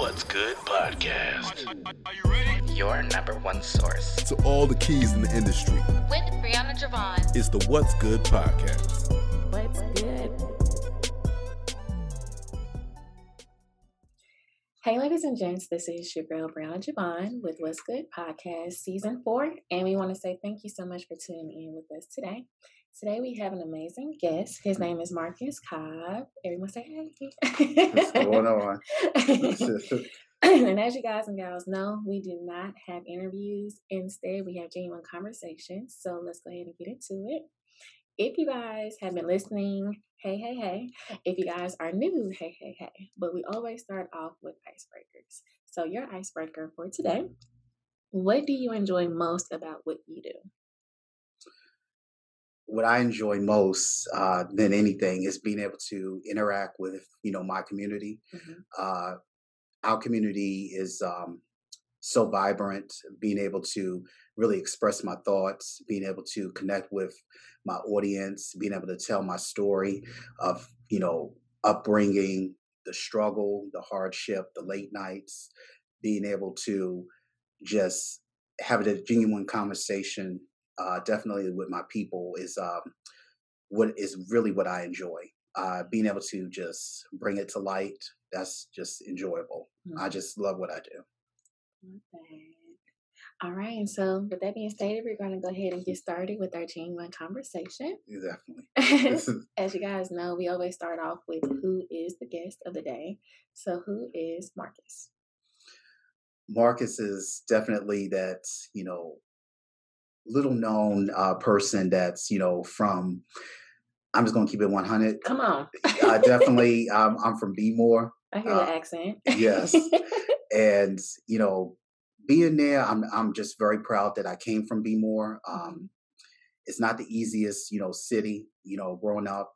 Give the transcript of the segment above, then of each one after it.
What's Good podcast. Are you ready? Your number one source. To all the keys in the industry, with Brianna Javon. it's the What's Good podcast. What's good? Hey, ladies and gents, this is your girl Brianna Javon with What's Good Podcast Season 4. And we want to say thank you so much for tuning in with us today. Today we have an amazing guest. His name is Marcus Cobb. Everyone say hey. What's going on? and as you guys and gals know, we do not have interviews. Instead, we have genuine conversations. So let's go ahead and get into it. If you guys have been listening, hey, hey, hey. If you guys are new, hey, hey, hey. But we always start off with icebreakers. So, your icebreaker for today what do you enjoy most about what you do? What I enjoy most uh, than anything is being able to interact with you know my community. Mhm. Uh, our community is um, so vibrant. Being able to really express my thoughts, being able to connect with my audience, being able to tell my story of you know upbringing, the struggle, the hardship, the late nights, being able to just have a genuine conversation uh, definitely with my people is um, what is really what I enjoy. Uh, being able to just bring it to light, that's just enjoyable. I Mhm. just love what I do. Okay. All right. And so, with that being stated, we're going to go ahead and get started with our genuine conversation. Definitely. As you guys know, we always start off with who is the guest of the day. So, who is Marcus? Marcus is definitely that, you know, little known uh, person that's, you know, from, I'm just going to keep it 100. Come on. Uh, definitely, um, I'm from B-more. I hear uh, the accent. yes. and you know being there i'm i'm just very proud that i came from B-more. um it's not the easiest you know city you know growing up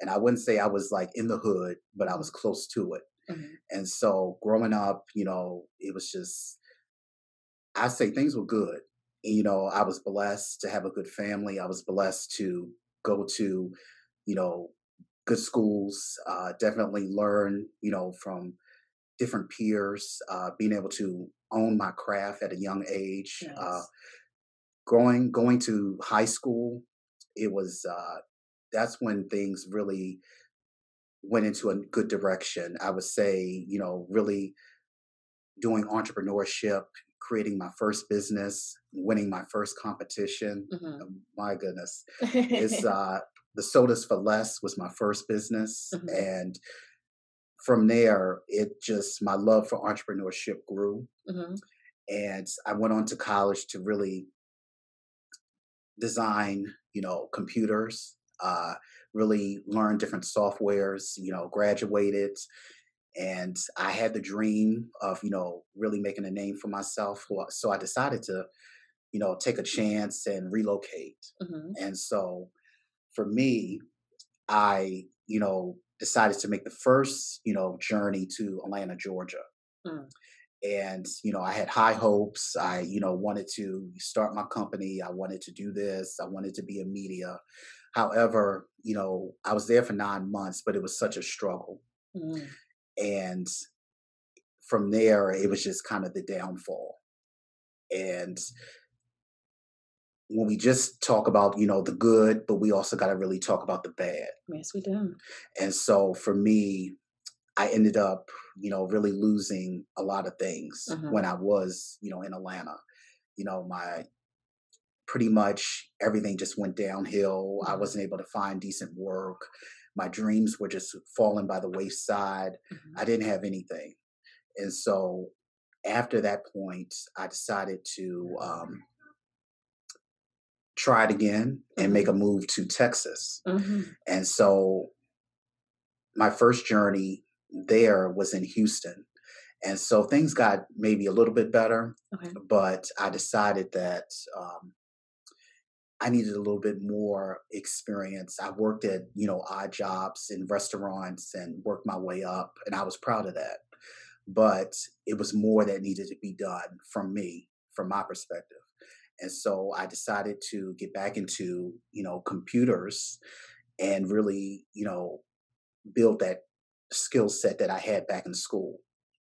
and i wouldn't say i was like in the hood but i was close to it Mhm. and so growing up you know it was just i say things were good you know i was blessed to have a good family i was blessed to go to you know good schools uh definitely learn you know from different peers, uh, being able to own my craft at a young age. Uh, growing, going to high school, it was uh, that's when things really went into a good direction. I would say, you know, really doing entrepreneurship, creating my first business, winning my first competition. Mhm. Oh, My goodness, it's uh, the sodas for less was my first business, Mhm. and from there, it just my love for entrepreneurship grew, Mhm. and I went on to college to really design, you know, computers. Uh, really learn different softwares. You know, graduated, and I had the dream of you know really making a name for myself. So I decided to, you know, take a chance and relocate. Mhm. And so for me, I, you know, decided to make the first, you know, journey to Atlanta, Georgia. Mm. And, you know, I had high hopes. I, you know, wanted to start my company. I wanted to do this. I wanted to be in media. However, you know, I was there for nine months, but it was such a struggle. Mm. And from there, it was just kind of the downfall. And when we just talk about, you know, the good, but we also got to really talk about the bad. Yes, we do. And so for me, I ended up, you know, really losing a lot of things Mhm. when I was, you know, in Atlanta. You know, my pretty much everything just went downhill. I Mhm. wasn't able to find decent work. My dreams were just falling by the wayside. Mhm. I didn't have anything. And so after that point, I decided to um, try it again and make a move to Texas. Mhm. And so my first journey there was in Houston. And so things got maybe a little bit better, Okay. but I decided that um, I needed a little bit more experience. I worked at, you know, odd jobs in restaurants and worked my way up, and I was proud of that. But it was more that needed to be done from me, from my perspective. And so I decided to get back into, you know, computers and really, you know, build that skill set that I had back in school.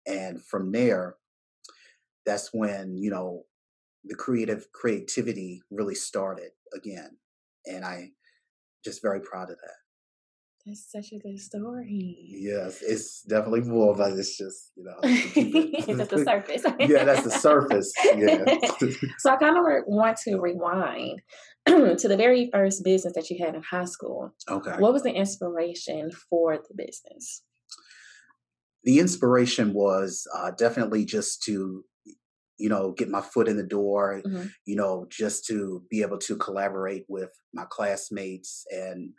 and from there, that's when you know the creative creativity really started again, and I just very proud of that. That's such a good story. Yes, it's definitely more, but it's just you know that's the surface. yeah, that's the surface. Yeah. so I kind of want to rewind to the very first business that you had in high school. Okay. What was the inspiration for the business? The inspiration was uh, definitely just to you know, get my foot in the door, mm-hmm. you know, just to be able to collaborate with my classmates. And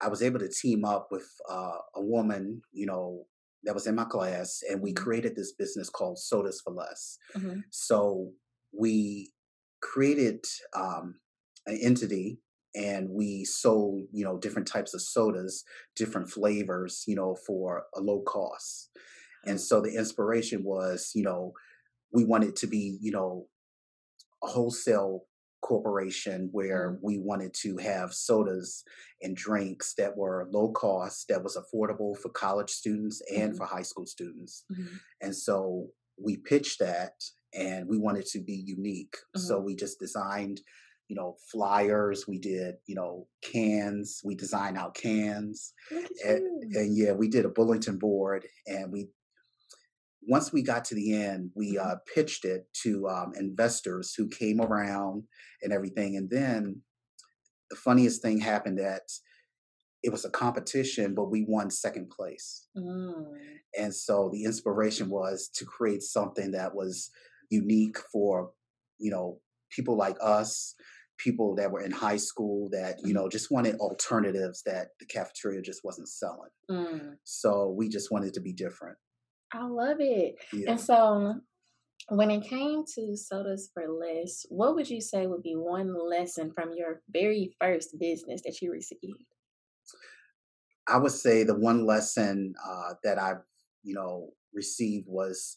I was able to team up with uh, a woman, you know, that was in my class, and we mm-hmm. created this business called Sodas for Less. Mm-hmm. So we created um, an entity and we sold you know different types of sodas different flavors you know for a low cost and so the inspiration was you know we wanted to be, you know, a wholesale corporation where mm-hmm. we wanted to have sodas and drinks that were low cost, that was affordable for college students and mm-hmm. for high school students. Mm-hmm. And so we pitched that and we wanted to be unique. So mm-hmm. we just designed, you know, flyers, we did, you know, cans, we designed out cans. And, and yeah, we did a bulletin board and we once we got to the end, we mm-hmm. uh, pitched it to um, investors who came around and everything. And then the funniest thing happened that it was a competition, but we won second place. Mm. And so the inspiration was to create something that was unique for, you know, people like us, people that were in high school that, you mm-hmm. know, just wanted alternatives that the cafeteria just wasn't selling. Mm. So we just wanted to be different. I love it. Yeah. And so when it came to sodas for less, what would you say would be one lesson from your very first business that you received? I would say the one lesson uh, that I, you know, received was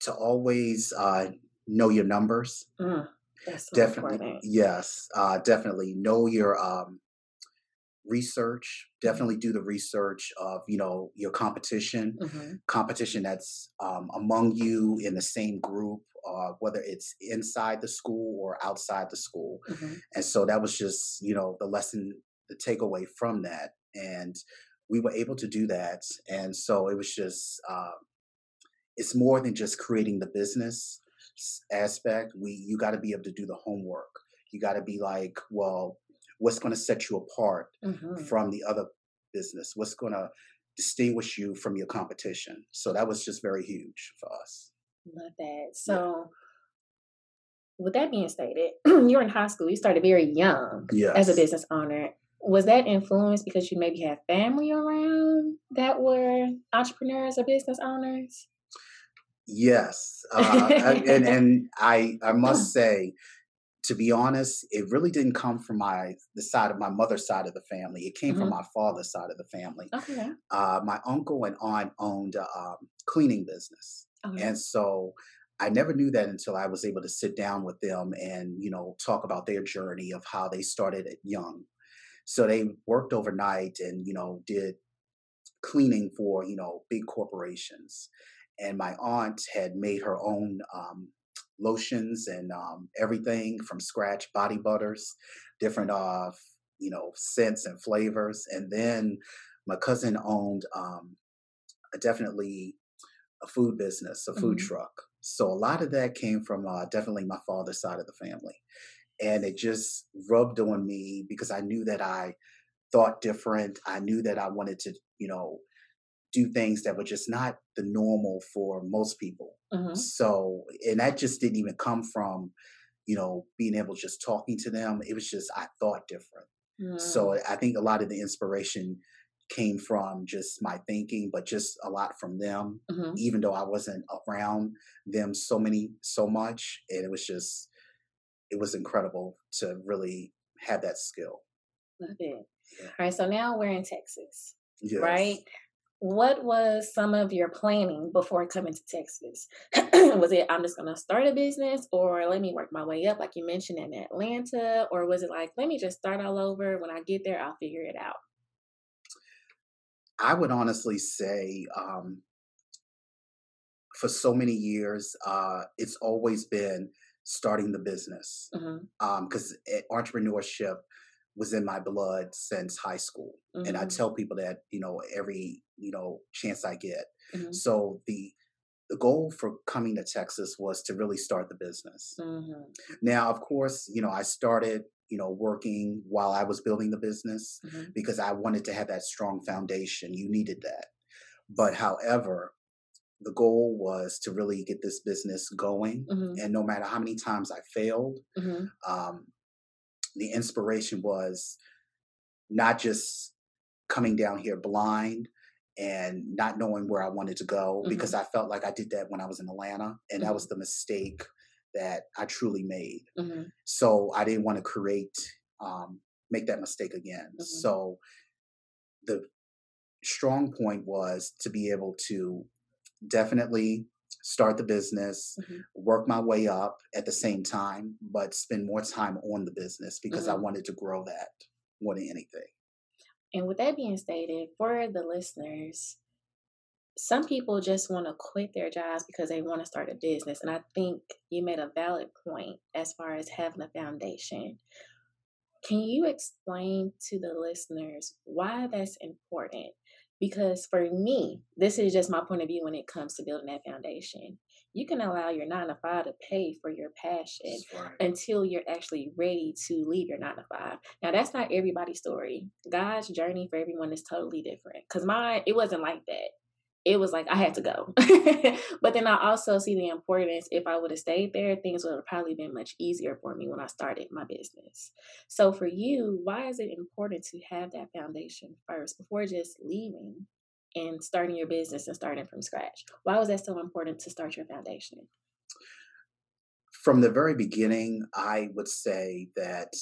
to always uh, know your numbers. Mm, so definitely, important. yes, uh, definitely know your um, research definitely do the research of you know your competition mm-hmm. competition that's um, among you in the same group uh, whether it's inside the school or outside the school. Mm-hmm. and so that was just you know the lesson the takeaway from that and we were able to do that. And so it was just uh, it's more than just creating the business aspect. We you got to be able to do the homework. You got to be like well what's going to set you apart mm-hmm. from the other business? What's going to distinguish you from your competition? So that was just very huge for us. Love that. So yeah. with that being stated you're in high school you started very young yes. as a business owner. Was that influenced because you maybe had family around that were entrepreneurs or business owners? Yes. Uh, and and i i must say to be honest, it really didn't come from my the side of my mother's side of the family. It came mm-hmm. from my father's side of the family. Okay. Uh, my uncle and aunt owned a um, cleaning business, okay. and so I never knew that until I was able to sit down with them and you know talk about their journey of how they started at young. So they worked overnight and you know did cleaning for you know big corporations, and my aunt had made her own um, lotions and um, everything from scratch, body butters, different uh, you know scents and flavors. And then my cousin owned um, a, definitely a food business, a food mm-hmm. truck. So a lot of that came from uh, definitely my father's side of the family, and it just rubbed on me because I knew that I thought different. I knew that I wanted to, you know, do things that were just not the normal for most people. Mm-hmm. So, and that just didn't even come from, you know, being able to just talking to them. It was just, I thought different. Mm. So I think a lot of the inspiration came from just my thinking, but just a lot from them, mm-hmm. even though I wasn't around them so many, so much. And it was just, it was incredible to really have that skill. Love it. Yeah. All right. So now we're in Texas, yes. right? What was some of your planning before coming to Texas? was it I'm just gonna start a business or let me work my way up, like you mentioned in Atlanta, or was it like let me just start all over? When I get there, I'll figure it out. I would honestly say um, for so many years, uh, it's always been starting the business because hmm um, entrepreneurship was in my blood since high school, and I hmm tell people that you know every you know chance I get. hmm So the the goal for coming to Texas was to really start the business. hmm Now, of course, you know I started you know working while I was building the business hmm because I wanted to have that strong foundation. You needed that, but however, the goal was to really get this business going. hmm And no matter how many times I failed, hmm um, the inspiration was not just coming down here blind and not knowing where I wanted to go hmm because I felt like I did that when I was in Atlanta, and that hmm was the mistake that I truly made. hmm So I didn't want to create, um, make that mistake again. hmm So the strong point was to be able to definitely start the business, hmm work my way up at the same time, but spend more time on the business because I hmm wanted to grow that more than anything. And with that being stated, for the listeners, some people just want to quit their jobs because they want to start a business. And I think you made a valid point as far as having a foundation. Can you explain to the listeners why that's important? Because for me, this is just my point of view when it comes to building that foundation. You can allow your nine to five to pay for your passion Right. until you're actually ready to leave your nine to five. Now, that's not everybody's story. God's journey for everyone is totally different. Because mine, it wasn't like that. It was like I had to go. but then I also see the importance. If I would have stayed there, things would have probably been much easier for me when I started my business. So, for you, why is it important to have that foundation first before just leaving and starting your business and starting from scratch? Why was that so important to start your foundation? From the very beginning, I would say that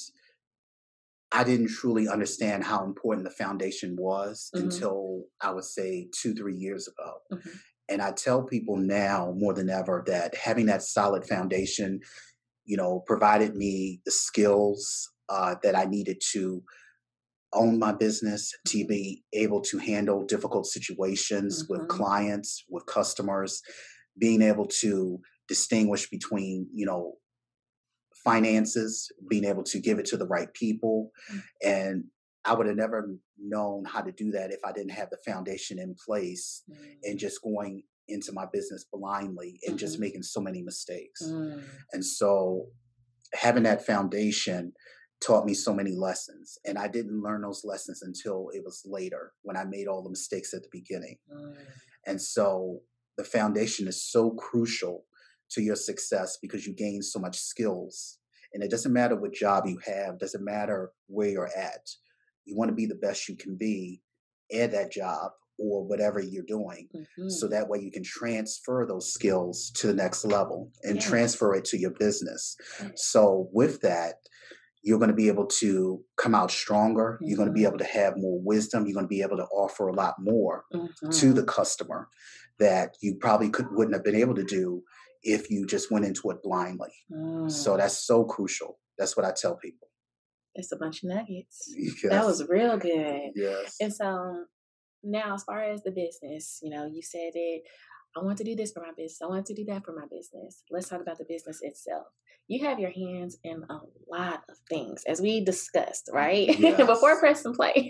I didn't truly understand how important the foundation was hmm until I would say two, three years ago. hmm And I tell people now more than ever that having that solid foundation, you know, provided me the skills uh, that I needed to own my business, to be able to handle difficult situations with hmm clients, with customers, being able to distinguish between, you know, finances, being able to give it to the right people. And I would have never known how to do that if I didn't have the foundation in place and just going into my business blindly and just hmm making so many mistakes. hmm And so having that foundation taught me so many lessons. And I didn't learn those lessons until it was later when I made all the mistakes at the beginning. mm And so the foundation is so crucial to your success because you gain so much skills. And it doesn't matter what job you have, doesn't matter where you're at. You want to be the best you can be at that job or whatever you're doing. hmm So that way you can transfer those skills to the next level and Yes. transfer it to your business. So with that, you're going to be able to come out stronger. You're going to be able to have more wisdom. You're going to be able to offer a lot more to hmm the customer that you probably could wouldn't have been able to do if you just went into it blindly. So Mm. that's so crucial. That's what I tell people. It's a bunch of nuggets. That was real good. Yes. And so now, as far as the business, you know, you said it. I want to do this for my business. I want to do that for my business. Let's talk about the business itself. You have your hands in a lot of things, as we discussed, right? Before Yes. press and play.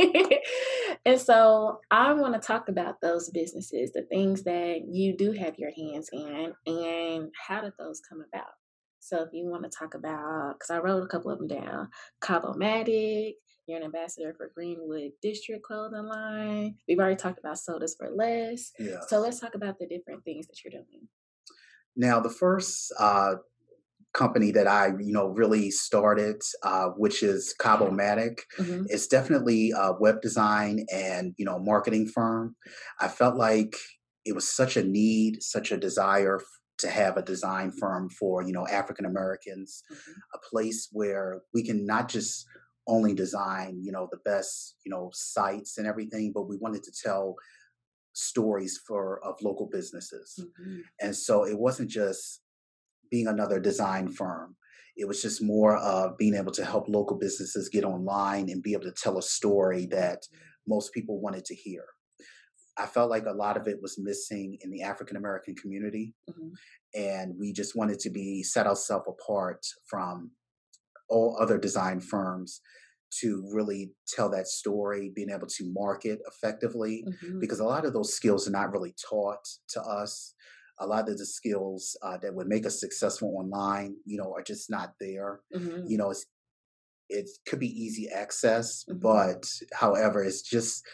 and so I want to talk about those businesses, the things that you do have your hands in, and how did those come about? So if you want to talk about, because I wrote a couple of them down, Cabo-Matic, you're an ambassador for Greenwood District Clothing Line. We've already talked about Sodas for Less. Yeah. So let's talk about the different things that you're doing. Now, the first uh, company that I, you know, really started, uh, which is Cabo-Matic, hmm it's definitely a web design and you know marketing firm. I felt like it was such a need, such a desire to have a design firm for you know African Americans, hmm a place where we can not just only design you know the best you know sites and everything, but we wanted to tell stories for of local businesses. hmm And so it wasn't just being another design firm. It was just more of being able to help local businesses get online and be able to tell a story that most people wanted to hear. I felt like a lot of it was missing in the African American community. Mhm. And we just wanted to be set ourselves apart from all other design firms to really tell that story, being able to market effectively, Mhm. because a lot of those skills are not really taught to us. A lot of the skills uh, that would make us successful online, you know, are just not there. Mhm. You know, it's it could be easy access, Mhm. but however, it's just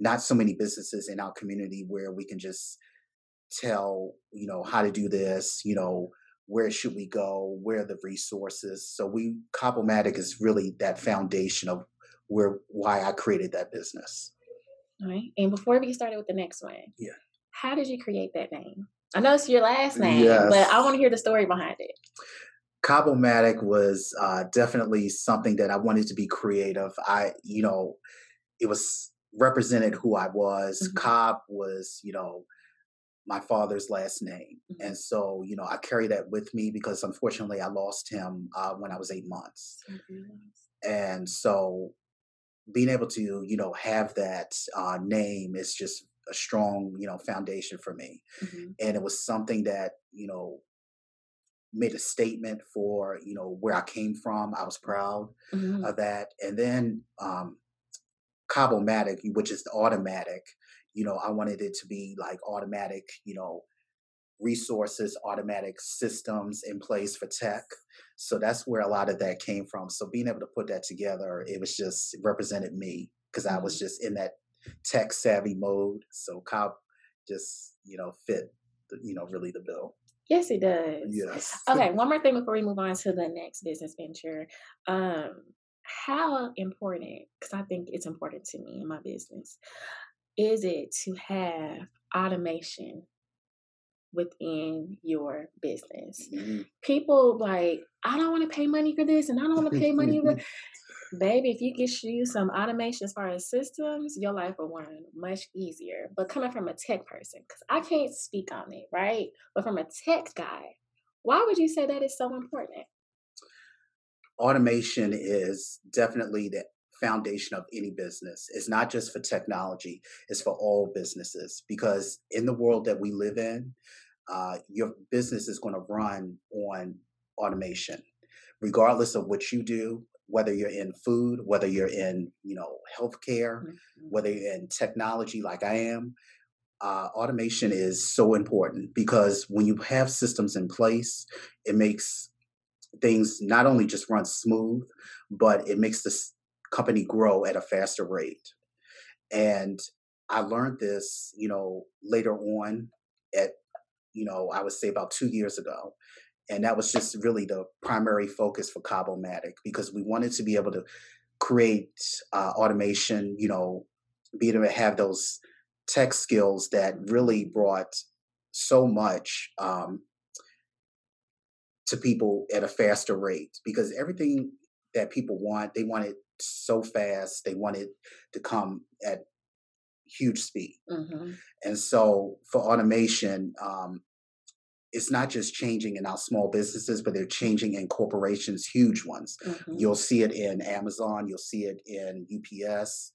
not so many businesses in our community where we can just tell, you know, how to do this, you know, where should we go, where are the resources. So we Cobblematic is really that foundation of where why I created that business. All right. And before we get started with the next one, Yeah. how did you create that name? I know it's your last name, but I want to hear the story behind it. Cobblematic was uh, definitely something that I wanted to be creative. I, you know, it was represented who I was. Mhm. Cobb was, you know, my father's last name, Mhm. and so you know I carry that with me because unfortunately I lost him uh, when I was eight months, and so being able to you know have that uh, name is just a strong you know foundation for me Mhm. and it was something that you know made a statement for you know where I came from. I was proud Mhm. of that, and then um, Cobblematic, which is the automatic. You know, I wanted it to be like automatic. You know, resources, automatic systems in place for tech. So that's where a lot of that came from. So being able to put that together, it was just it represented me because I was just in that tech savvy mode. So Cobb just you know fit the, you know really the bill. Yes, it does. Yes. Okay, one more thing before we move on to the next business venture. Um, how important, because I think it's important to me in my business, is it to have automation within your business? Mhm. People like, I don't want to pay money for this and I don't want to pay money for Baby, if you get you some automation as far as systems, your life will run much easier. But coming from a tech person, because I can't speak on it, right? But from a tech guy, why would you say that is so important? automation is definitely the foundation of any business. It's not just for technology, it's for all businesses because in the world that we live in, uh, your business is going to run on automation, regardless of what you do, whether you're in food, whether you're in, you know, healthcare, whether you're in technology like I am. Uh, automation is so important because when you have systems in place, it makes things not only just run smooth, but it makes the company grow at a faster rate. And I learned this, you know, later on at, you know, I would say about two years ago. And that was just really the primary focus for Cobblematic because we wanted to be able to create uh, automation, you know, be able to have those tech skills that really brought so much um, to people at a faster rate because everything that people want, they want it so fast. They want it to come at huge speed. Mm-hmm. And so for automation, um, it's not just changing in our small businesses, but they're changing in corporations, huge ones. Mm-hmm. You'll see it in Amazon, you'll see it in UPS,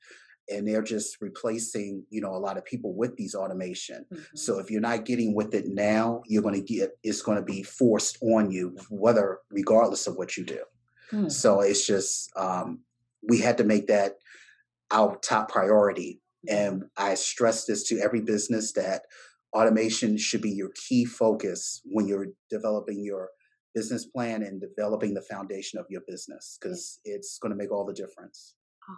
and they're just replacing, you know, a lot of people with these automation. Mm-hmm. So if you're not getting with it now, you're going to get it's going to be forced on you, whether regardless of what you do. Hmm. So it's just um, we had to make that our top priority, and I stress this to every business that automation should be your key focus when you're developing your business plan and developing the foundation of your business because it's going to make all the difference. Oh,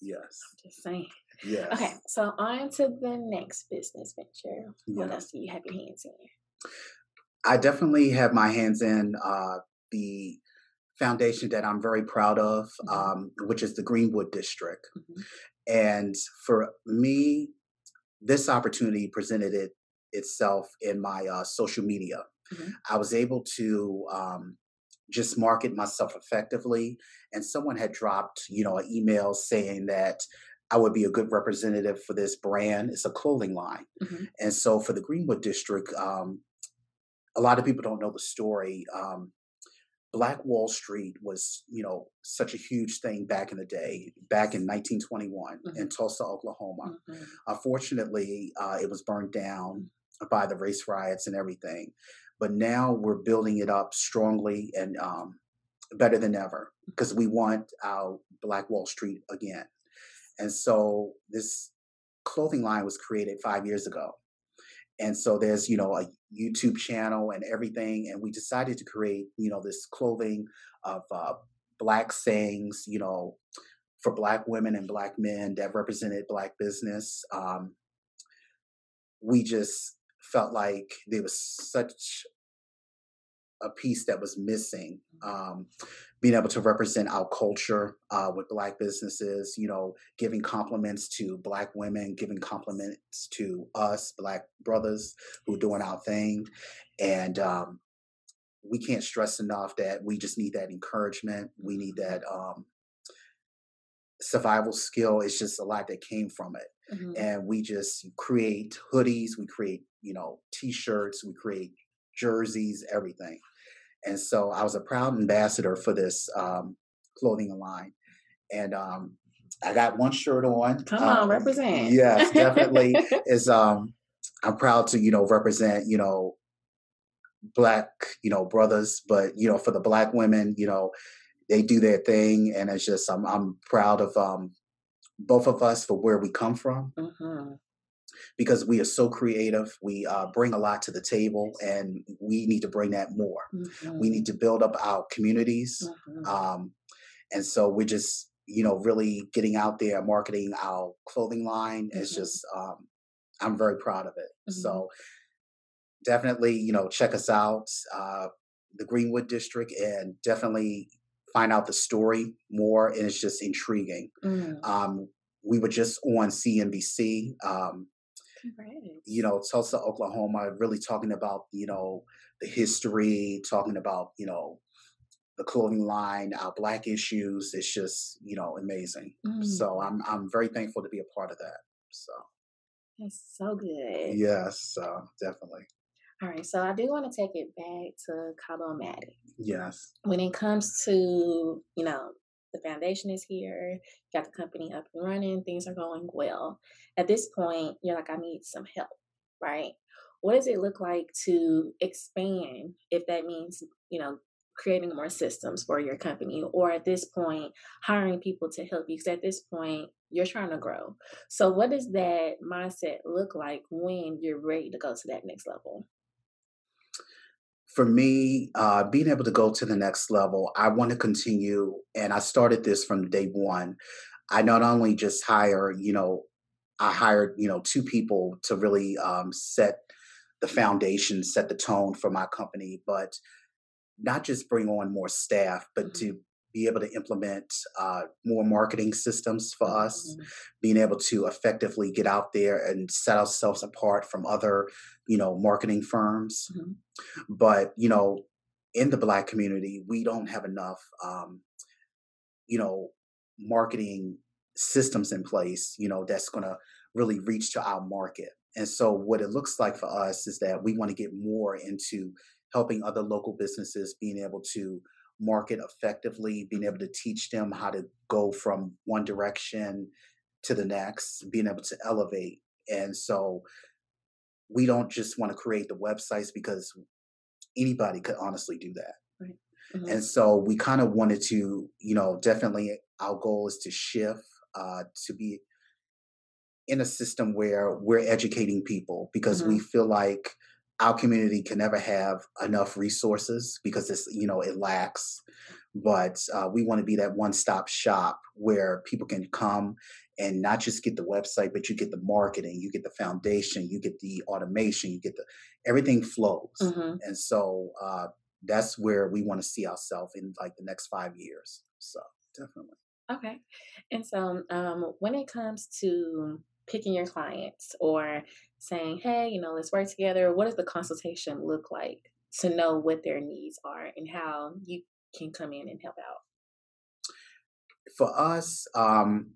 Yes. Just saying. Yes. Okay, so on to the next business venture. What Yeah. else do you have your hands in? I definitely have my hands in uh, the foundation that I'm very proud of, Mhm. um, which is the Greenwood District. Mhm. And for me, this opportunity presented it itself in my uh, social media. Mhm. I was able to um, just market myself effectively, and someone had dropped, you know, an email saying that I would be a good representative for this brand. It's a clothing line, Mhm. and so for the Greenwood District, um, a lot of people don't know the story. Um, Black Wall Street was, you know, such a huge thing back in the day, back in 1921 Mhm. in Tulsa, Oklahoma. Mhm. Unfortunately, uh, it was burned down by the race riots and everything. But now we're building it up strongly and um, better than ever because we want our Black Wall Street again. And so this clothing line was created five years ago. And so there's, you know, a YouTube channel and everything. And we decided to create, you know, this clothing of uh, Black sayings, you know, for Black women and Black men that represented Black business. Um, we just felt like there was such a piece that was missing. Um, being able to represent our culture uh, with Black businesses, you know, giving compliments to Black women, giving compliments to us, Black brothers who are doing our thing. And um, we can't stress enough that we just need that encouragement. We need that um, survival skill. It's just a lot that came from it Mhm. and we just create hoodies, we create, you know, t-shirts, we create jerseys, everything. And so I was a proud ambassador for this um, clothing line. And um, I got one shirt on. Come on, um, represent. Yes, definitely. is um I'm proud to, you know, represent, you know, black, you know, brothers, but you know, for the black women, you know, they do their thing and it's just I'm I'm proud of um both of us for where we come from Mhm. Because we are so creative. We uh, bring a lot to the table and we need to bring that more. Mhm. We need to build up our communities. Mhm. Um, and so we're just, you know, really getting out there, marketing our clothing line. It's Mhm. just, um, I'm very proud of it. So definitely, you know, check us out, uh, the Greenwood District, and definitely find out the story more. And it's just intriguing. Mm. Um, we were just on CNBC. Um, Congrats. you know, Tulsa, Oklahoma, really talking about, you know, the history, talking about, you know, the clothing line, our black issues. It's just, you know, amazing. Mm. So I'm I'm very thankful to be a part of that. So That's so good. yes, uh, definitely. All right, so I do want to take it back to Cabo Matic. Yes. When it comes to, you know, the foundation is here, got the company up and running, things are going well. At this point, you're like, I need some help, right? What does it look like to expand if that means, you know, creating more systems for your company or at this point hiring people to help you because at this point you're trying to grow so what does that mindset look like when you're ready to go to that next level For me, uh, being able to go to the next level, I want to continue, and I started this from day one. I not only just hire, you know, I hired, you know, two people to really um, set the foundation, set the tone for my company, but not just bring on more staff, but Mhm. to be able to implement uh, more marketing systems for us, Mhm. being able to effectively get out there and set ourselves apart from other, you know, marketing firms. Mhm. But, you know, in the Black community, we don't have enough, um, you know, marketing systems in place, you know, that's going to really reach to our market. And so, what it looks like for us is that we want to get more into helping other local businesses being able to market effectively, being able to teach them how to go from one direction to the next, being able to elevate. And so, we don't just want to create the websites because anybody could honestly do that. Mhm. And so we kind of wanted to, you know, definitely our goal is to shift uh, to be in a system where we're educating people because we feel like our community can never have enough resources because it's, you know, it lacks. But uh, we want to be that one stop shop where people can come and not just get the website, but you get the marketing, you get the foundation, you get the automation, you get the everything flows. Mhm. And so uh, that's where we want to see ourselves in like the next five years. So definitely. Okay. And so um, when it comes to picking your clients or saying, hey, you know, let's work together, what does the consultation look like to know what their needs are and how you can come in and help out? For us, um,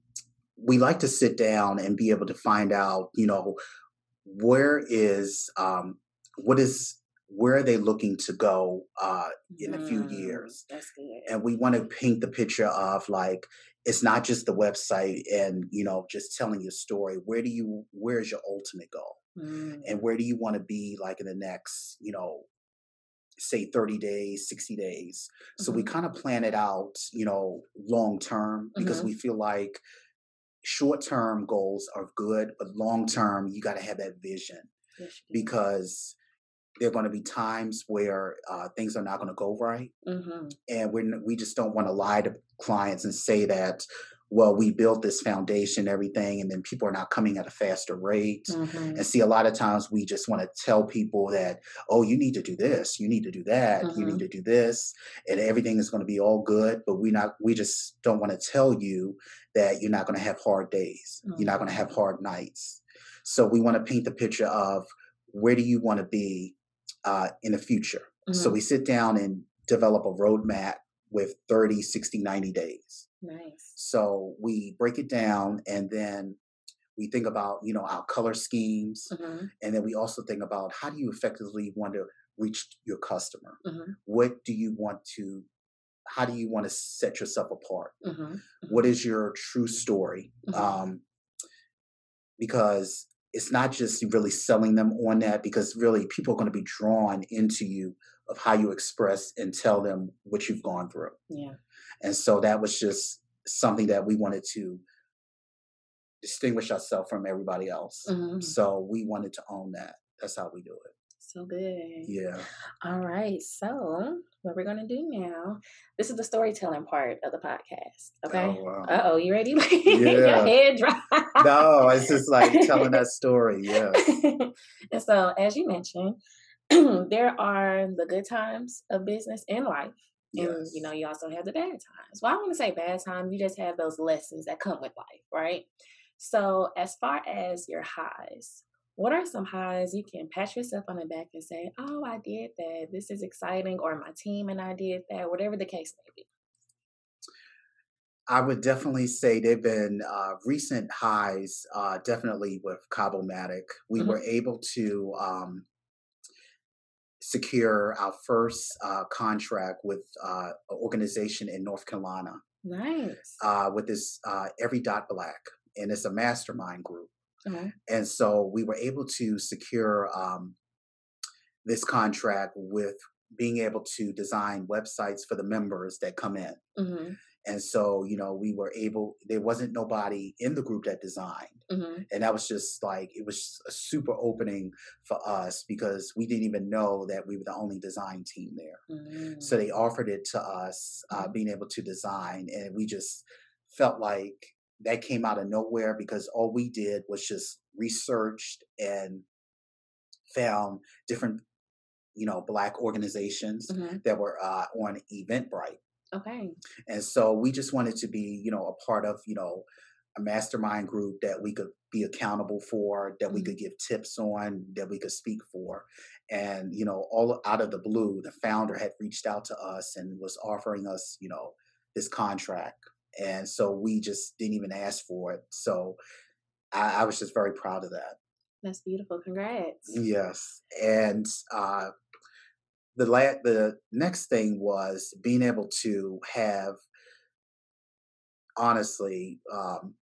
we like to sit down and be able to find out, you know, where is um, what is where are they looking to go uh, in a few Mm, years? that's good. And we want to paint the picture of like it's not just the website and you know just telling your story. Where do you where's your ultimate goal? Mm, And where do you want to be like in the next, you know, say 30 days, 60 days? So we mhm, kind of plan it out, you know, long term because mhm. we feel like short term goals are good, but long term you got to have that vision Yes, because there are going to be times where uh, things are not going to go right, Mhm, and we we just don't want to lie to clients and say that. Well, we built this foundation, everything, and then people are not coming at a faster rate. mhm, And see, a lot of times we just want to tell people that, oh, you need to do this, you need to do that, you mhm, need to do this, and everything is going to be all good. But we not, we just don't want to tell you that you're not going to have hard days, you're not going to have mhm, hard nights. So we want to paint the picture of where do you want to be uh, in the future. So mhm. we sit down and develop a roadmap with 30, 60, 90 days. Nice. So we break it down and then we think about, you know, our color schemes. Mhm, And then we also think about how do you effectively want to reach your customer? mhm, What do you want to, how do you want to set yourself apart? mhm, What mhm, is your true story? mhm. Um, because it's not just really selling them on that, because really people are going to be drawn into you of how you express and tell them what you've gone through. Yeah. And so that was just something that we wanted to distinguish ourselves from everybody else. Mhm. So we wanted to own that. That's how we do it. So good. Yeah. All right. So, what we're going to do now, this is the storytelling part of the podcast. Okay. Oh wow. Uh oh, you ready? Your Yeah. head dry. No, it's just like telling that story. Yeah. and so, as you mentioned, there are the good times of business and life. And Yes. you know, you also have the bad times. Well, I want to say bad times, you just have those lessons that come with life, right? So, as far as your highs, what are some highs you can pat yourself on the back and say, Oh, I did that. This is exciting, or my team and I did that, whatever the case may be. I would definitely say they've been uh, recent highs, uh, definitely with Cabomatic. We Mhm. were able to um, secure our first uh, contract with uh, an organization in North Carolina Nice. uh, with this uh, Every Dot Black, and it's a mastermind group. Uh-huh. And so we were able to secure um, this contract with being able to design websites for the members that come in. hmm And so, you know, we were able, there wasn't nobody in the group that designed. hmm And that was just like, it was a super opening for us because we didn't even know that we were the only design team there. mm So they offered it to us, uh, Mhm. being able to design. And we just felt like that came out of nowhere because all we did was just researched and found different, you know, black organizations hmm that were uh, on Eventbrite. Okay. And so we just wanted to be, you know, a part of, you know, a mastermind group that we could be accountable for, that we Mhm. could give tips on, that we could speak for. And, you know, all out of the blue, the founder had reached out to us and was offering us, you know, this contract. And so we just didn't even ask for it. So I, I was just very proud of that. That's beautiful. Congrats. Yes. And uh the la- the next thing was being able to have honestly um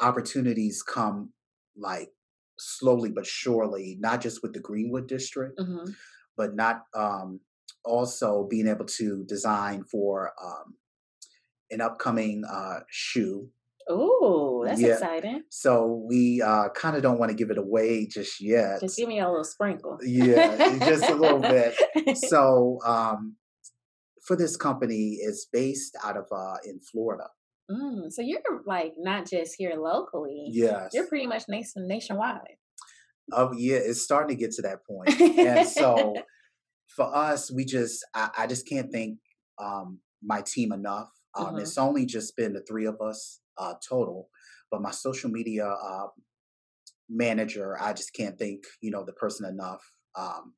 opportunities come like slowly but surely not just with the greenwood district hmm but not um also being able to design for um an upcoming uh shoe Oh, that's Yeah. exciting. so we uh kind of don't want to give it away just yet Just give me a little sprinkle. Yeah, just a little bit. so um for this company it's based out of uh in florida Mm, so you're like not just here locally. yes You're pretty much nation nationwide. oh yeah it's starting to get to that point. point and so for us we just i, I just can't thank um my team enough um Mhm. it's only just been the three of us uh total but my social media uh manager i just can't thank you know the person enough um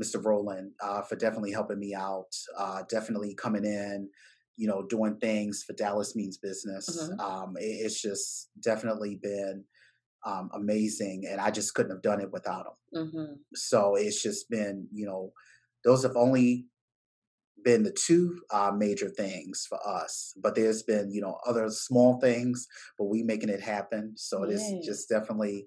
mr roland uh for definitely helping me out uh definitely coming in you know doing things for dallas means business Mhm. um it- it's just definitely been um, amazing, and I just couldn't have done it without them. Mm-hmm. So it's just been, you know, those have only been the two uh, major things for us. But there's been, you know, other small things, but we making it happen. So it is just definitely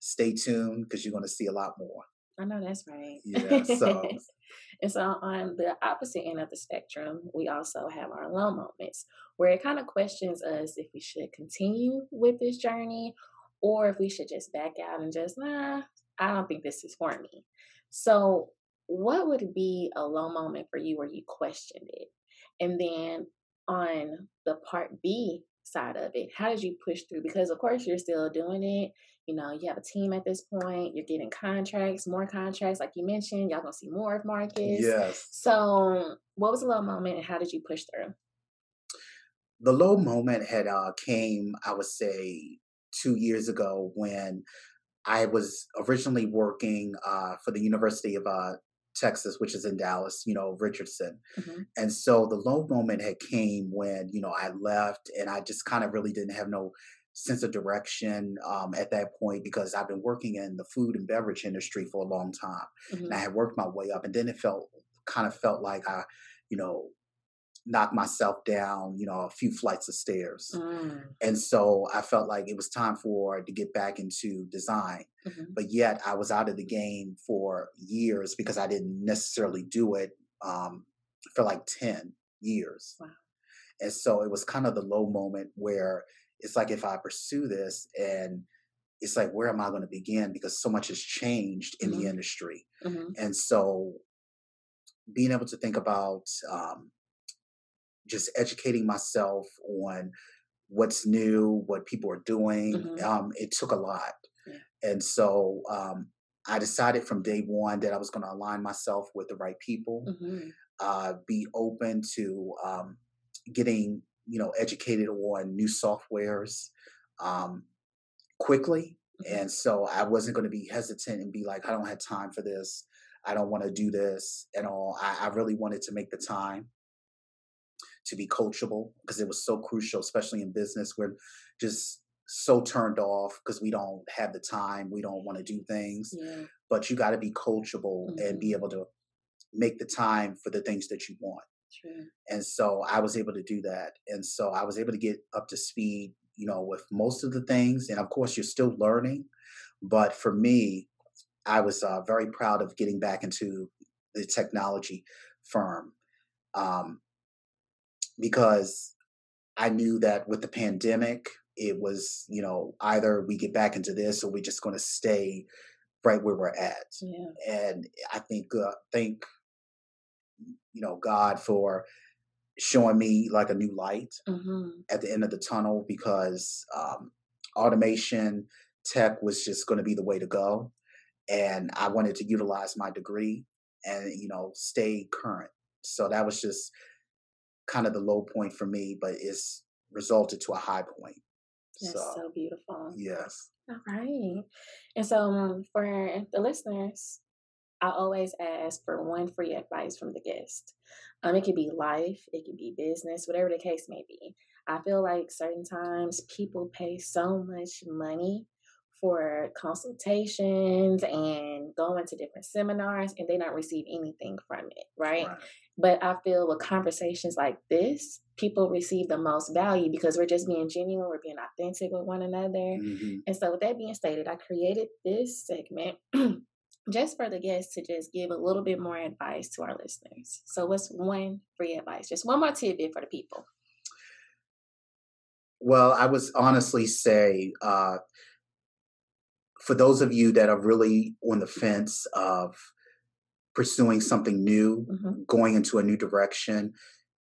stay tuned because you're going to see a lot more. I know that's right. Yeah, so- and so on the opposite end of the spectrum, we also have our low moments where it kind of questions us if we should continue with this journey or if we should just back out and just, nah, I don't think this is for me. So, what would be a low moment for you where you questioned it? And then on the part B side of it, how did you push through? Because, of course, you're still doing it you know, you have a team at this point, you're getting contracts, more contracts, like you mentioned, y'all gonna see more of Marcus. Yes. So, what was the low moment and how did you push through? the low moment had uh, came, I would say, two years ago when I was originally working uh, for the University of uh, Texas, which is in Dallas, you know, Richardson. Mhm. And so the low moment had came when, you know, I left and I just kind of really didn't have no sense of direction um, at that point because I've been working in the food and beverage industry for a long time. Mhm. And I had worked my way up and then it felt kind of felt like I, you know, knocked myself down, you know, a few flights of stairs. Mm, And so I felt like it was time for to get back into design. mhm. But yet I was out of the game for years because I didn't necessarily do it um, for like 10 years. Wow. And so it was kind of the low moment where it's like if I pursue this and it's like where am I going to begin because so much has changed in Mhm. the industry. Mhm. And so being able to think about um, just educating myself on what's new, what people are doing, Mhm. um, it took a lot. Yeah. And so um, I decided from day one that I was going to align myself with the right people, Mhm. uh, be open to um, getting, you know, educated on new softwares um, quickly. Mhm. And so I wasn't going to be hesitant and be like, I don't have time for this. I don't want to do this and all. I, I really wanted to make the time to be coachable because it was so crucial, especially in business. We're just so turned off because we don't have the time. We don't want to do things, Yeah. but you got to be coachable and be able to make the time for the things that you want. True. And so I was able to do that. And so I was able to get up to speed, you know, with most of the things. And of course, you're still learning. But for me, I was uh, very proud of getting back into the technology firm um, because I knew that with the pandemic, it was, you know, either we get back into this or we're just going to stay right where we're at Yeah. and I think uh, thank you know God for showing me like a new light Mhm. at the end of the tunnel because um, automation tech was just going to be the way to go, and I wanted to utilize my degree and you know stay current. So that was just kind of the low point for me, but it's resulted to a high point. That's so so beautiful. yes, All right. And so um, for the listeners, I always ask for one free advice from the guest. Um, it could be life, it could be business, whatever the case may be. I feel like certain times people pay so much money for consultations and going to different seminars and they don't receive anything from it, right? right. But I feel with conversations like this, people receive the most value because we're just being genuine, we're being authentic with one another. Mhm. And so, with that being stated, I created this segment just for the guests to just give a little bit more advice to our listeners. So, what's one free advice? Just one more tidbit for the people. Well, I would honestly say, uh, for those of you that are really on the fence of pursuing something new, Mhm. going into a new direction,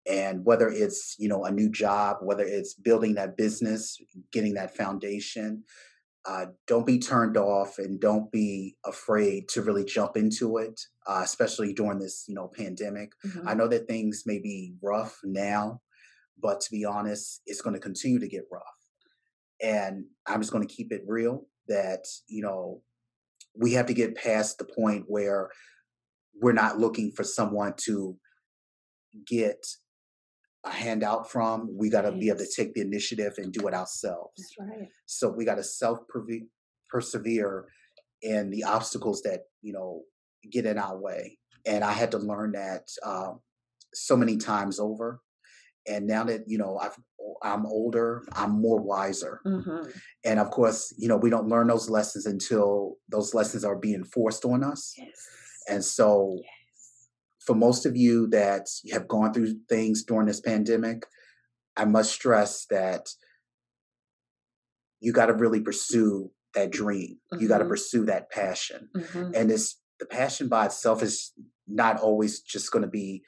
and whether it's you know a new job, whether it's building that business, getting that foundation, uh, don't be turned off and don't be afraid to really jump into it, uh, especially during this you know pandemic. Mhm. I know that things may be rough now, but to be honest, it's going to continue to get rough. And I'm just going to keep it real that, you know, we have to get past the point where we're not looking for someone to get a handout from. We got to be able to take the initiative and do it ourselves. Right. So we got to self persevere in the obstacles that you know get in our way. And I had to learn that um, so many times over. And now that you know I've, I'm older, I'm more wiser. Mm-hmm. And of course, you know we don't learn those lessons until those lessons are being forced on us. Yes. And so, Yes. for most of you that have gone through things during this pandemic, I must stress that you got to really pursue that dream. You got to mm-hmm. pursue that passion. Mhm. And it's the passion by itself is not always just going to be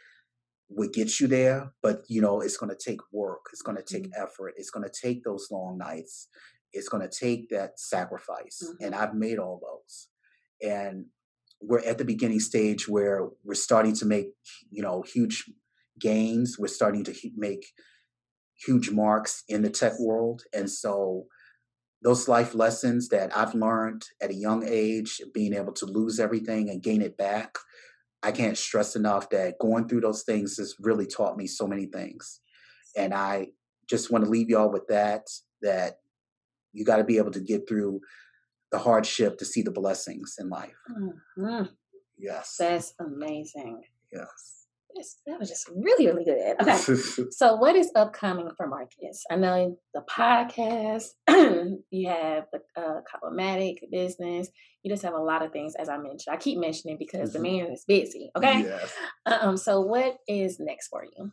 what gets you there, but you know, it's going to take work. It's going to take mm-hmm. effort. It's going to take those long nights. It's going to take that sacrifice. Mm-hmm. And I've made all those. And we're at the beginning stage where we're starting to make, you know, huge gains. We're starting to make huge marks in the tech world. And so those life lessons that I've learned at a young age, being able to lose everything and gain it back, I can't stress enough that going through those things has really taught me so many things. And I just want to leave y'all with that, that you got to be able to get through the hardship to see the blessings in life. Mhm. Yes. That's amazing. Yes. That's, that was just really, really good. Okay. So, what is upcoming for Marcus? I know the podcast, you have the uh, Colomatic business. You just have a lot of things, as I mentioned. I keep mentioning because the man is busy. Okay. Yes. Um. So, what is next for you?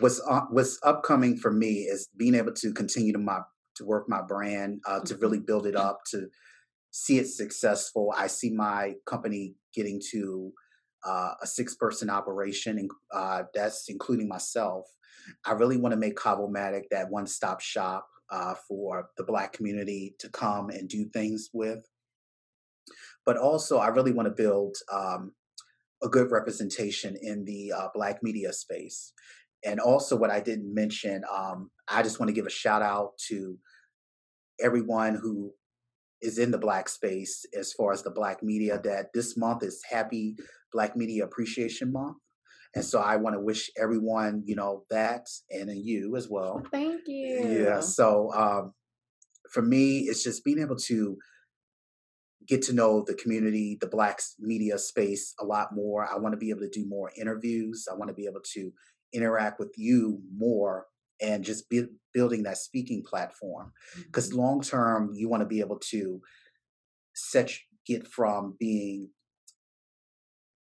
what's uh, what's upcoming for me is being able to continue to my to work my brand uh, to really build it up to see it successful. I see my company getting to uh, a six person operation and uh, that's including myself. I really want to make Cavomatic that one stop shop uh, for the black community to come and do things with. But also i really want to build um, a good representation in the uh, black media space. And also what i didn't mention um, i just want to give a shout out to everyone who is in the black space as far as the black media that this month is happy black media appreciation month. And so i want to wish everyone you know that and you as well. Thank you. yeah so um, for me it's just being able to get to know the community the black media space a lot more. I want to be able to do more interviews. I want to be able to interact with you more and just be, building that speaking platform because Mhm. long term you want to be able to set get from being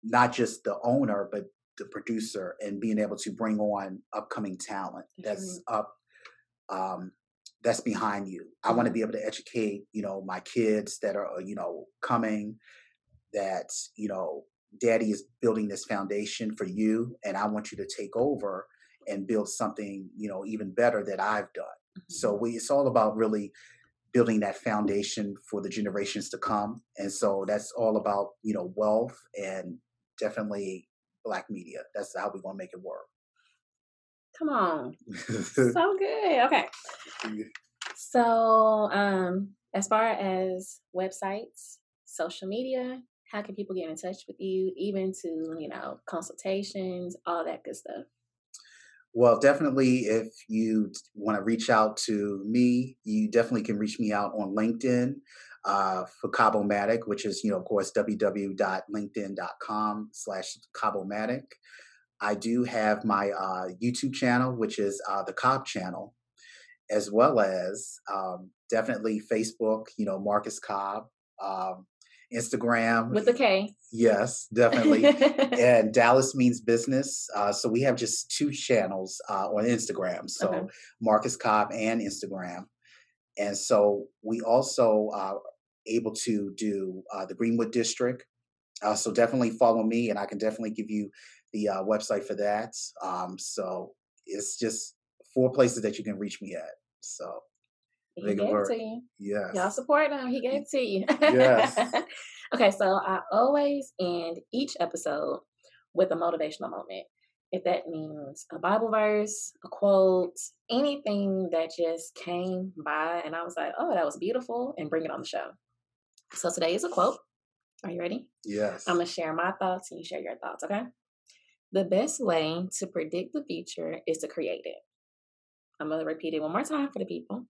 not just the owner but the producer and being able to bring on upcoming talent That's that's up um, that's behind you i want to Mhm. be able to educate you know my kids that are you know coming that you know daddy is building this foundation for you and i want you to take over and build something you know even better that i've done so we it's all about really building that foundation for the generations to come and so that's all about you know wealth and definitely black media that's how we're going to make it work Come on. So good. Okay. So, um, as far as websites, social media, how can people get in touch with you, even to you know consultations, all that good stuff? Well, definitely, if you want to reach out to me, you definitely can reach me out on LinkedIn uh, for Cabomatic, which is, you know, of course, www.linkedin.com slash Cabomatic. I do have my uh, YouTube channel, which is uh, the Cobb channel, as well as um, definitely Facebook, you know, Marcus Cobb, um, Instagram. With the K. yes, definitely and Dallas means business. Uh, so we have just two channels uh, on Instagram. So Okay. Marcus Cobb and Instagram. And so we also are able to do uh, the Greenwood District. Uh, so definitely follow me, and I can definitely give you the uh, website for that. Um, so it's just four places that you can reach me at. So he gave it to you. yes, Y'all support him. He gave it to you. Yes. okay, so I always end each episode with a motivational moment. If that means a Bible verse, a quote, anything that just came by and I was like, oh, that was beautiful, and bring it on the show. So today is a quote. Are you ready? yes. I'm going to share my thoughts and you share your thoughts, okay? The best way to predict the future is to create it. I'm going to repeat it one more time for the people.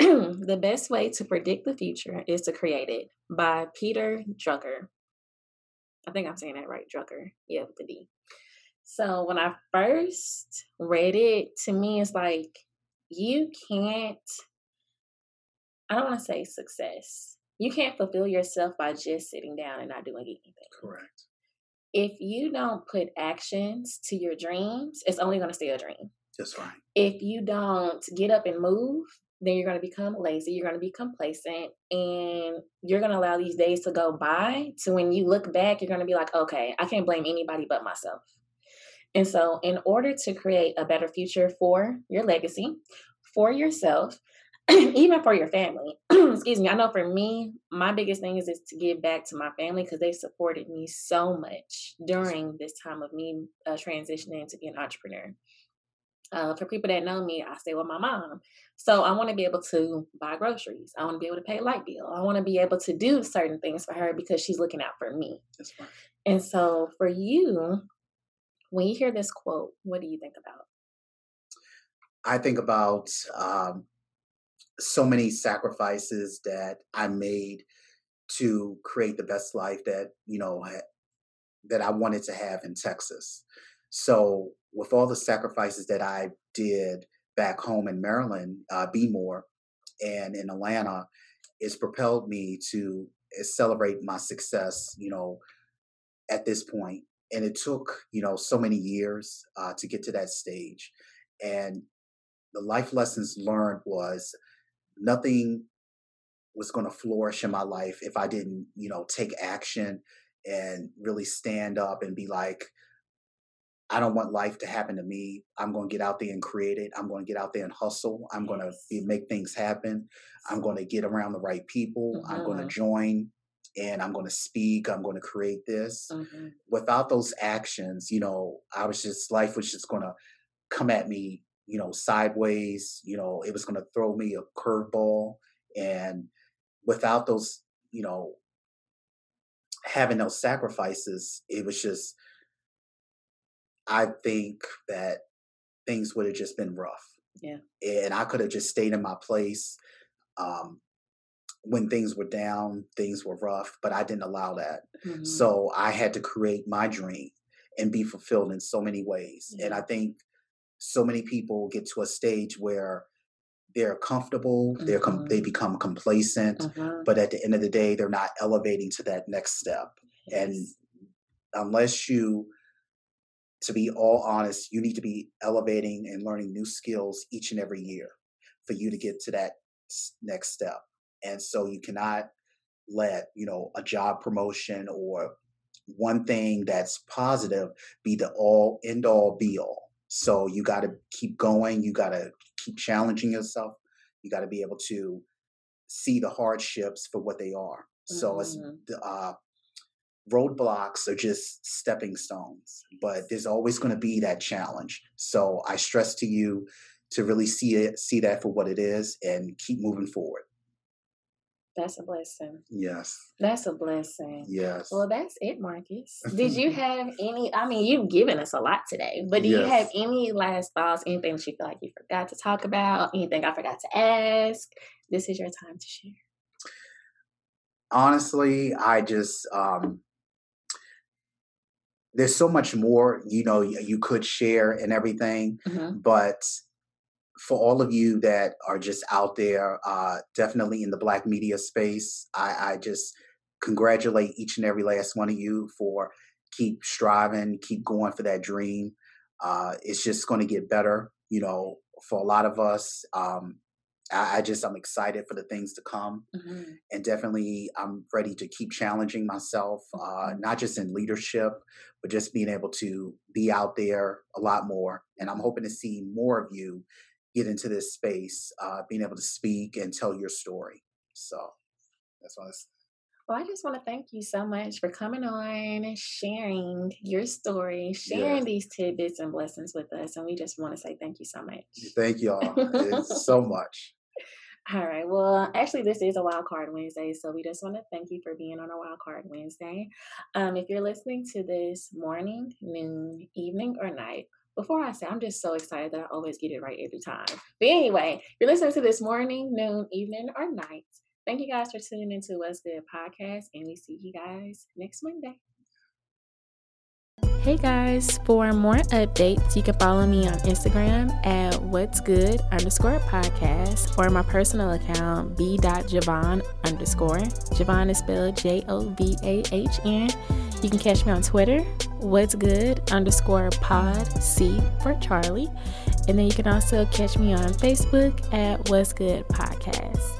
the best way to predict the future is to create it by Peter Drucker. I think I'm saying that right, Drucker. Yeah, with the D. So when I first read it, to me, it's like you can't, I don't want to say success. You can't fulfill yourself by just sitting down and not doing anything. Correct. If you don't put actions to your dreams, it's only going to stay a dream. That's right. If you don't get up and move, then you're going to become lazy. You're going to be complacent and you're going to allow these days to go by to when you look back, you're going to be like, okay, I can't blame anybody but myself. And so, in order to create a better future for your legacy, for yourself, even for your family, excuse me, I know for me, my biggest thing is, is to give back to my family because they supported me so much during this time of me uh, transitioning to be an entrepreneur. Uh, for people that know me, I stay with my mom. So I want to be able to buy groceries. I want to be able to pay a light bill. I want to be able to do certain things for her because she's looking out for me. And so for you, when you hear this quote, what do you think about? I think about um, so many sacrifices that I made to create the best life that you know that I wanted to have in Texas. So with all the sacrifices that I did back home in Maryland, uh, B-more, and in Atlanta, it's propelled me to celebrate my success. You know, at this point, and it took you know so many years uh, to get to that stage, and the life lessons learned was nothing was going to flourish in my life if I didn't you know take action and really stand up and be like I don't want life to happen to me. I'm going to get out there and create it. I'm going to get out there and hustle. I'm going to make things happen. I'm going to get around the right people. Mm-hmm. I'm going to join and I'm going to speak. I'm going to create this. Mm-hmm. Without those actions, you know, I was just, life was just going to come at me, you know, sideways. You know, it was going to throw me a curveball. And without those, you know, having those sacrifices, it was just, I think that things would have just been rough. Yeah. And I could have just stayed in my place. Um, when things were down, things were rough, but I didn't allow that. Mm-hmm. So I had to create my dream and be fulfilled in so many ways. And I think so many people get to a stage where they're comfortable, mm-hmm. they're com- they mm-hmm. become complacent, mm-hmm. but at the end of the day, they're not elevating to that next step. Yes. And unless you to be all honest, you need to be elevating and learning new skills each and every year for you to get to that next step. And so you cannot let, you know, a job promotion or one thing that's positive be the all end all be all. So you got to keep going. You got to keep challenging yourself. You got to be able to see the hardships for what they are. So mm-hmm. it's uh, roadblocks are just stepping stones, but there's always going to be that challenge. So I stress to you to really see it, see that for what it is, and keep moving forward. That's a blessing. Yes. That's a blessing. Yes. Well, that's it, Marcus. Did you have any? I mean, you've given us a lot today, but do yes. you have any last thoughts? Anything that you feel like you forgot to talk about? Anything I forgot to ask? This is your time to share. Honestly, I just um there's so much more you know you could share and everything mm-hmm. but for all of you that are just out there uh, definitely in the black media space I, I just congratulate each and every last one of you for keep striving keep going for that dream uh, it's just going to get better you know for a lot of us um, I, I just I'm excited for the things to come, mm-hmm. and definitely I'm ready to keep challenging myself, uh, mm-hmm. not just in leadership, but just being able to be out there a lot more. And I'm hoping to see more of you get into this space, uh, being able to speak and tell your story. So that's what I well, I just want to thank you so much for coming on, sharing your story, sharing yeah. these tidbits and blessings with us. And we just want to say thank you so much. Thank y'all so much. All right. Well, actually, this is a wild card Wednesday, so we just want to thank you for being on a wild card Wednesday. Um, if you're listening to this morning, noon, evening, or night, before I say, I'm just so excited that I always get it right every time. But anyway, if you're listening to this morning, noon, evening, or night. Thank you guys for tuning into What's Good podcast, and we see you guys next Monday. Hey guys, for more updates, you can follow me on Instagram at what's good underscore podcast or my personal account b.jovahn underscore. Jovahn is spelled J O V A H N. You can catch me on Twitter, what's good underscore pod C for Charlie. And then you can also catch me on Facebook at what's good podcast.